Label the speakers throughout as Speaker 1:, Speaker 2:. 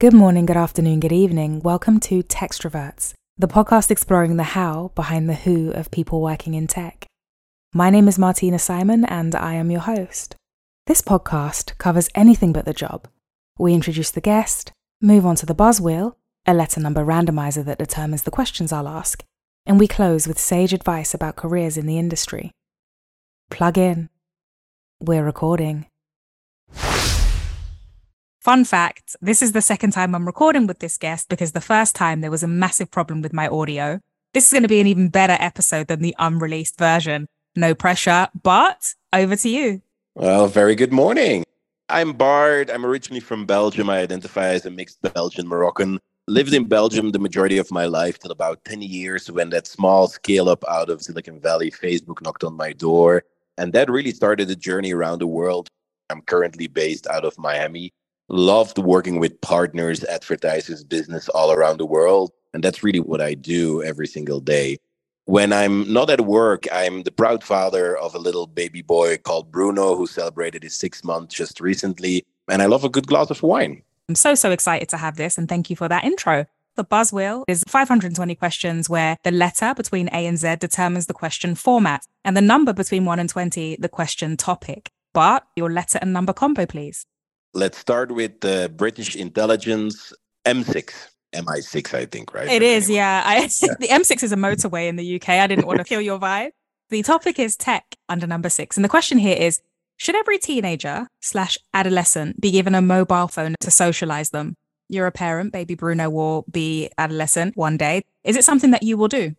Speaker 1: Good morning, good afternoon, good evening. Welcome to Textroverts, the podcast exploring the how behind the who of people working in tech. My name is Martina Simon and I am your host. This podcast covers anything but the job. We introduce the guest, move on to the buzz wheel, a letter number randomizer that determines the questions I'll ask, and we close with sage advice about careers in the industry. Plug in. We're recording. Fun fact this is the second time I'm recording with this guest because the first time there was a massive problem with my audio. This is going to be an even better episode than the unreleased version. No pressure, but over to you.
Speaker 2: Well, very good morning. I'm Bart. I'm originally from Belgium. I identify as a mixed Belgian Moroccan. Lived in Belgium the majority of my life till about 10 years when that small scale up out of Silicon Valley, Facebook knocked on my door. And that really started a journey around the world. I'm currently based out of Miami loved working with partners, advertisers, business all around the world. And that's really what I do every single day. When I'm not at work, I'm the proud father of a little baby boy called Bruno who celebrated his six months just recently. And I love a good glass of wine.
Speaker 1: I'm so, so excited to have this. And thank you for that intro. The buzz wheel is 520 questions where the letter between A and Z determines the question format and the number between 1 and 20, the question topic. But your letter and number combo, please.
Speaker 2: Let's start with the British intelligence M6. MI6, I think, right?
Speaker 1: It is, anyway. yeah. I, yeah. The M6 is a motorway in the UK. I didn't want to kill your vibe. The topic is tech under number six. And the question here is Should every teenager slash adolescent be given a mobile phone to socialize them? You're a parent, baby Bruno will be adolescent one day. Is it something that you will do?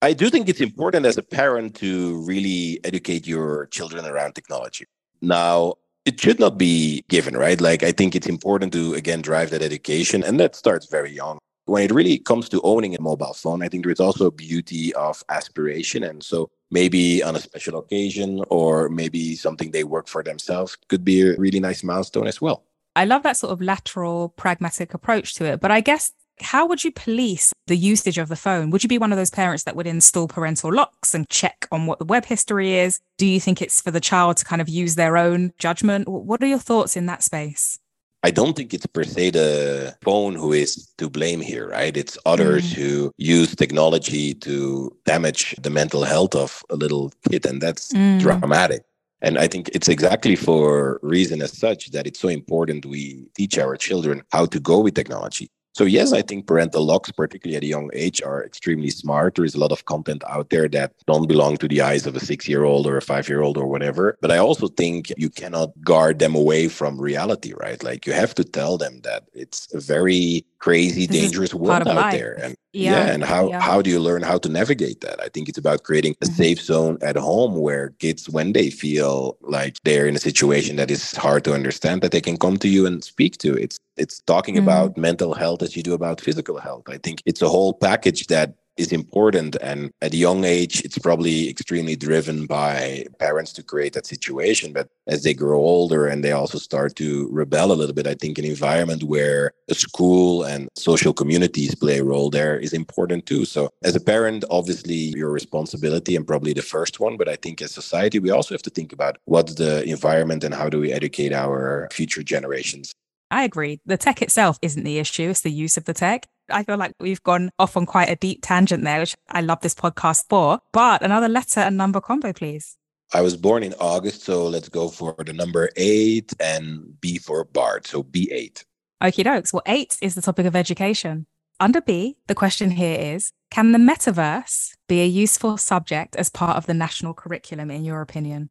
Speaker 2: I do think it's important as a parent to really educate your children around technology. Now, it should not be given, right? Like, I think it's important to, again, drive that education, and that starts very young. When it really comes to owning a mobile phone, I think there's also a beauty of aspiration. And so maybe on a special occasion or maybe something they work for themselves could be a really nice milestone as well.
Speaker 1: I love that sort of lateral, pragmatic approach to it. But I guess how would you police the usage of the phone? Would you be one of those parents that would install parental locks and check on what the web history is? Do you think it's for the child to kind of use their own judgment? What are your thoughts in that space?
Speaker 2: I don't think it's per se the phone who is to blame here, right? It's others mm. who use technology to damage the mental health of a little kid, and that's mm. dramatic. And I think it's exactly for reason as such that it's so important we teach our children how to go with technology. So yes, I think parental locks, particularly at a young age, are extremely smart. There is a lot of content out there that don't belong to the eyes of a six-year-old or a five-year-old or whatever. But I also think you cannot guard them away from reality, right? Like you have to tell them that it's a very crazy, this dangerous world out life. there. And yeah, yeah and how yeah. how do you learn how to navigate that? I think it's about creating a mm-hmm. safe zone at home where kids, when they feel like they're in a situation that is hard to understand, that they can come to you and speak to. It's it's talking mm-hmm. about mental health as you do about physical health. I think it's a whole package that is important. And at a young age, it's probably extremely driven by parents to create that situation. But as they grow older and they also start to rebel a little bit, I think an environment where a school and social communities play a role there is important too. So as a parent, obviously your responsibility and probably the first one. But I think as society, we also have to think about what's the environment and how do we educate our future generations.
Speaker 1: I agree. The tech itself isn't the issue, it's the use of the tech. I feel like we've gone off on quite a deep tangent there, which I love this podcast for. But another letter and number combo, please.
Speaker 2: I was born in August, so let's go for the number eight and B for Bart. So B8.
Speaker 1: Okie dokes. Well, eight is the topic of education. Under B, the question here is Can the metaverse be a useful subject as part of the national curriculum, in your opinion?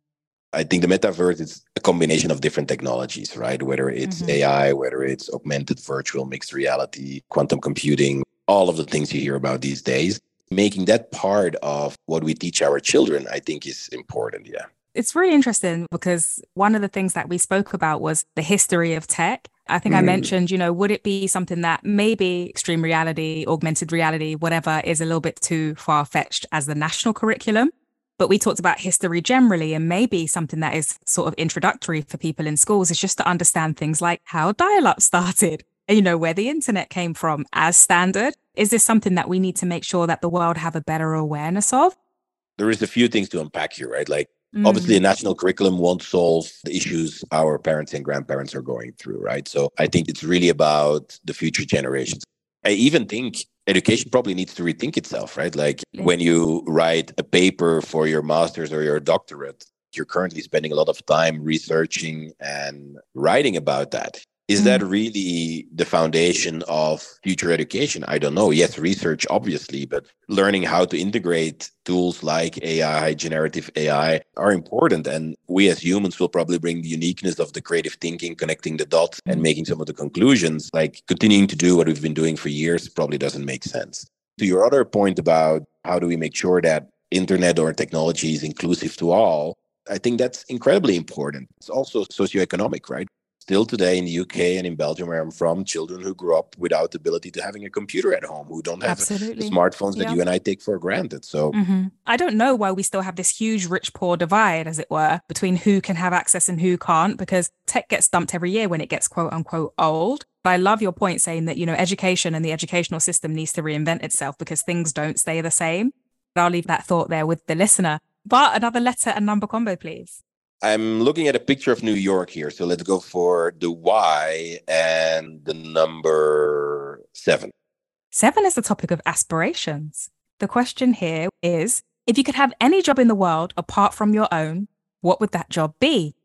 Speaker 2: I think the metaverse is a combination of different technologies, right? Whether it's mm-hmm. AI, whether it's augmented virtual mixed reality, quantum computing, all of the things you hear about these days. Making that part of what we teach our children, I think is important. Yeah.
Speaker 1: It's really interesting because one of the things that we spoke about was the history of tech. I think mm. I mentioned, you know, would it be something that maybe extreme reality, augmented reality, whatever, is a little bit too far fetched as the national curriculum? But we talked about history generally, and maybe something that is sort of introductory for people in schools is just to understand things like how dial up started, you know, where the internet came from as standard. Is this something that we need to make sure that the world have a better awareness of?
Speaker 2: There is a few things to unpack here, right? Like Mm. Obviously, a national curriculum won't solve the issues our parents and grandparents are going through, right? So I think it's really about the future generations. I even think education probably needs to rethink itself, right? Like when you write a paper for your master's or your doctorate, you're currently spending a lot of time researching and writing about that. Is mm. that really the foundation of future education? I don't know. Yes, research, obviously, but learning how to integrate tools like AI, generative AI are important. And we as humans will probably bring the uniqueness of the creative thinking, connecting the dots and mm. making some of the conclusions. Like continuing to do what we've been doing for years probably doesn't make sense. To your other point about how do we make sure that internet or technology is inclusive to all, I think that's incredibly important. It's also socioeconomic, right? Still today in the UK and in Belgium, where I'm from, children who grew up without the ability to having a computer at home, who don't have Absolutely. smartphones that you and I take for granted. So mm-hmm.
Speaker 1: I don't know why we still have this huge rich poor divide, as it were, between who can have access and who can't, because tech gets dumped every year when it gets quote unquote old. But I love your point saying that, you know, education and the educational system needs to reinvent itself because things don't stay the same. But I'll leave that thought there with the listener. But another letter and number combo, please.
Speaker 2: I'm looking at a picture of New York here. So let's go for the Y and the number seven.
Speaker 1: Seven is the topic of aspirations. The question here is if you could have any job in the world apart from your own, what would that job be?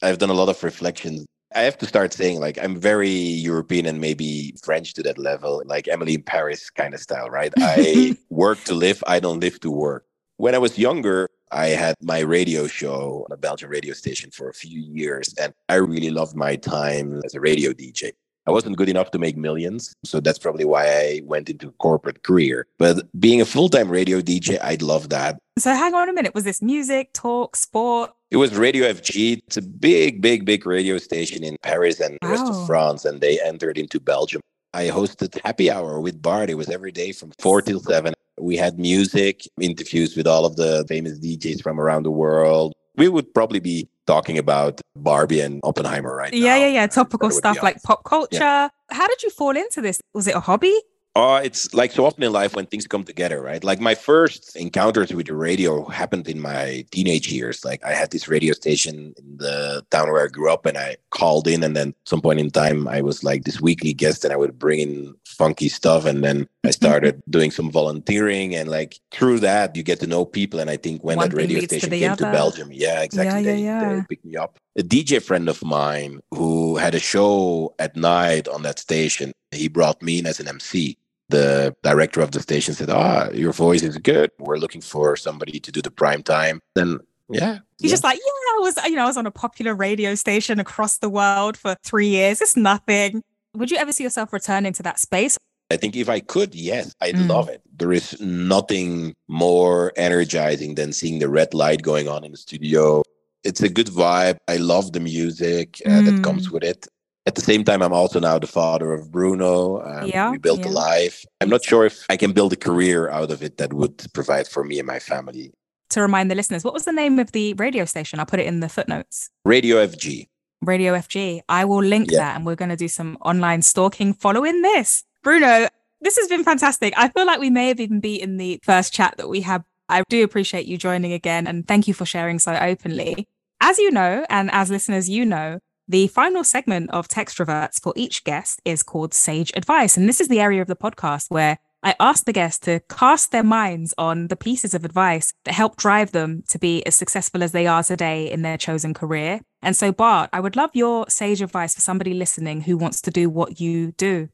Speaker 2: I've done a lot of reflections. I have to start saying, like, I'm very European and maybe French to that level, like Emily in Paris kind of style, right? I work to live, I don't live to work. When I was younger, I had my radio show on a Belgian radio station for a few years, and I really loved my time as a radio DJ. I wasn't good enough to make millions, so that's probably why I went into corporate career. But being a full-time radio DJ, I'd love that.
Speaker 1: So hang on a minute, was this music, talk, sport?
Speaker 2: It was Radio FG. It's a big, big, big radio station in Paris and wow. the rest of France, and they entered into Belgium. I hosted Happy Hour with Bart. It was every day from four till seven. We had music, interviews with all of the famous DJs from around the world. We would probably be talking about Barbie and Oppenheimer right
Speaker 1: yeah,
Speaker 2: now.
Speaker 1: Yeah, yeah. Topical stuff like pop culture. Yeah. How did you fall into this? Was it a hobby?
Speaker 2: Uh, it's like so often in life when things come together, right? Like my first encounters with the radio happened in my teenage years. Like I had this radio station in the town where I grew up and I called in and then some point in time I was like this weekly guest and I would bring in funky stuff and then I started doing some volunteering and like through that you get to know people and I think when One that radio station to came other. to Belgium, yeah, exactly. Yeah, yeah, they, yeah. they picked me up. A DJ friend of mine who had a show at night on that station, he brought me in as an MC the director of the station said, "Ah, oh, your voice is good. We're looking for somebody to do the prime time." Then yeah.
Speaker 1: He's
Speaker 2: yeah.
Speaker 1: just like, yeah, I was, you know, I was on a popular radio station across the world for three years. It's nothing. Would you ever see yourself returning to that space?
Speaker 2: I think if I could, yes, I'd mm. love it. There is nothing more energizing than seeing the red light going on in the studio. It's a good vibe. I love the music uh, mm. that comes with it at the same time, I'm also now the father of Bruno. Um, yeah, we built yeah. a life. I'm not sure if I can build a career out of it that would provide for me and my family.
Speaker 1: To remind the listeners, what was the name of the radio station? I'll put it in the footnotes.
Speaker 2: Radio FG.
Speaker 1: Radio FG. I will link yeah. that and we're going to do some online stalking following this. Bruno, this has been fantastic. I feel like we may have even beaten the first chat that we had. I do appreciate you joining again and thank you for sharing so openly. As you know, and as listeners, you know, the final segment of Textroverts for each guest is called Sage Advice. And this is the area of the podcast where I ask the guests to cast their minds on the pieces of advice that help drive them to be as successful as they are today in their chosen career. And so, Bart, I would love your sage advice for somebody listening who wants to do what you do.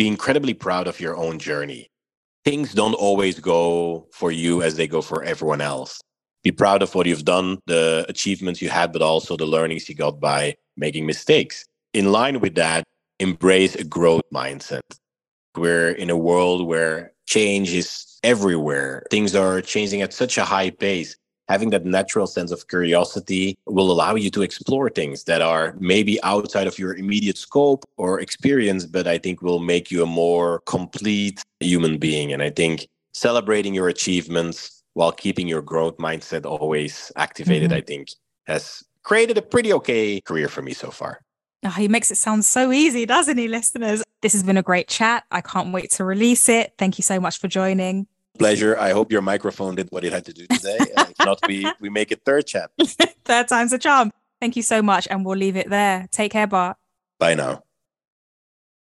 Speaker 2: Be incredibly proud of your own journey. Things don't always go for you as they go for everyone else. Be proud of what you've done, the achievements you had, but also the learnings you got by making mistakes. In line with that, embrace a growth mindset. We're in a world where change is everywhere. Things are changing at such a high pace. Having that natural sense of curiosity will allow you to explore things that are maybe outside of your immediate scope or experience, but I think will make you a more complete human being. And I think celebrating your achievements while keeping your growth mindset always activated, mm-hmm. I think has created a pretty okay career for me so far.
Speaker 1: Oh, he makes it sound so easy, doesn't he, listeners? This has been a great chat. I can't wait to release it. Thank you so much for joining.
Speaker 2: Pleasure. I hope your microphone did what it had to do today. if not, we, we make it third chat.
Speaker 1: third time's a charm. Thank you so much. And we'll leave it there. Take care, Bart.
Speaker 2: Bye now.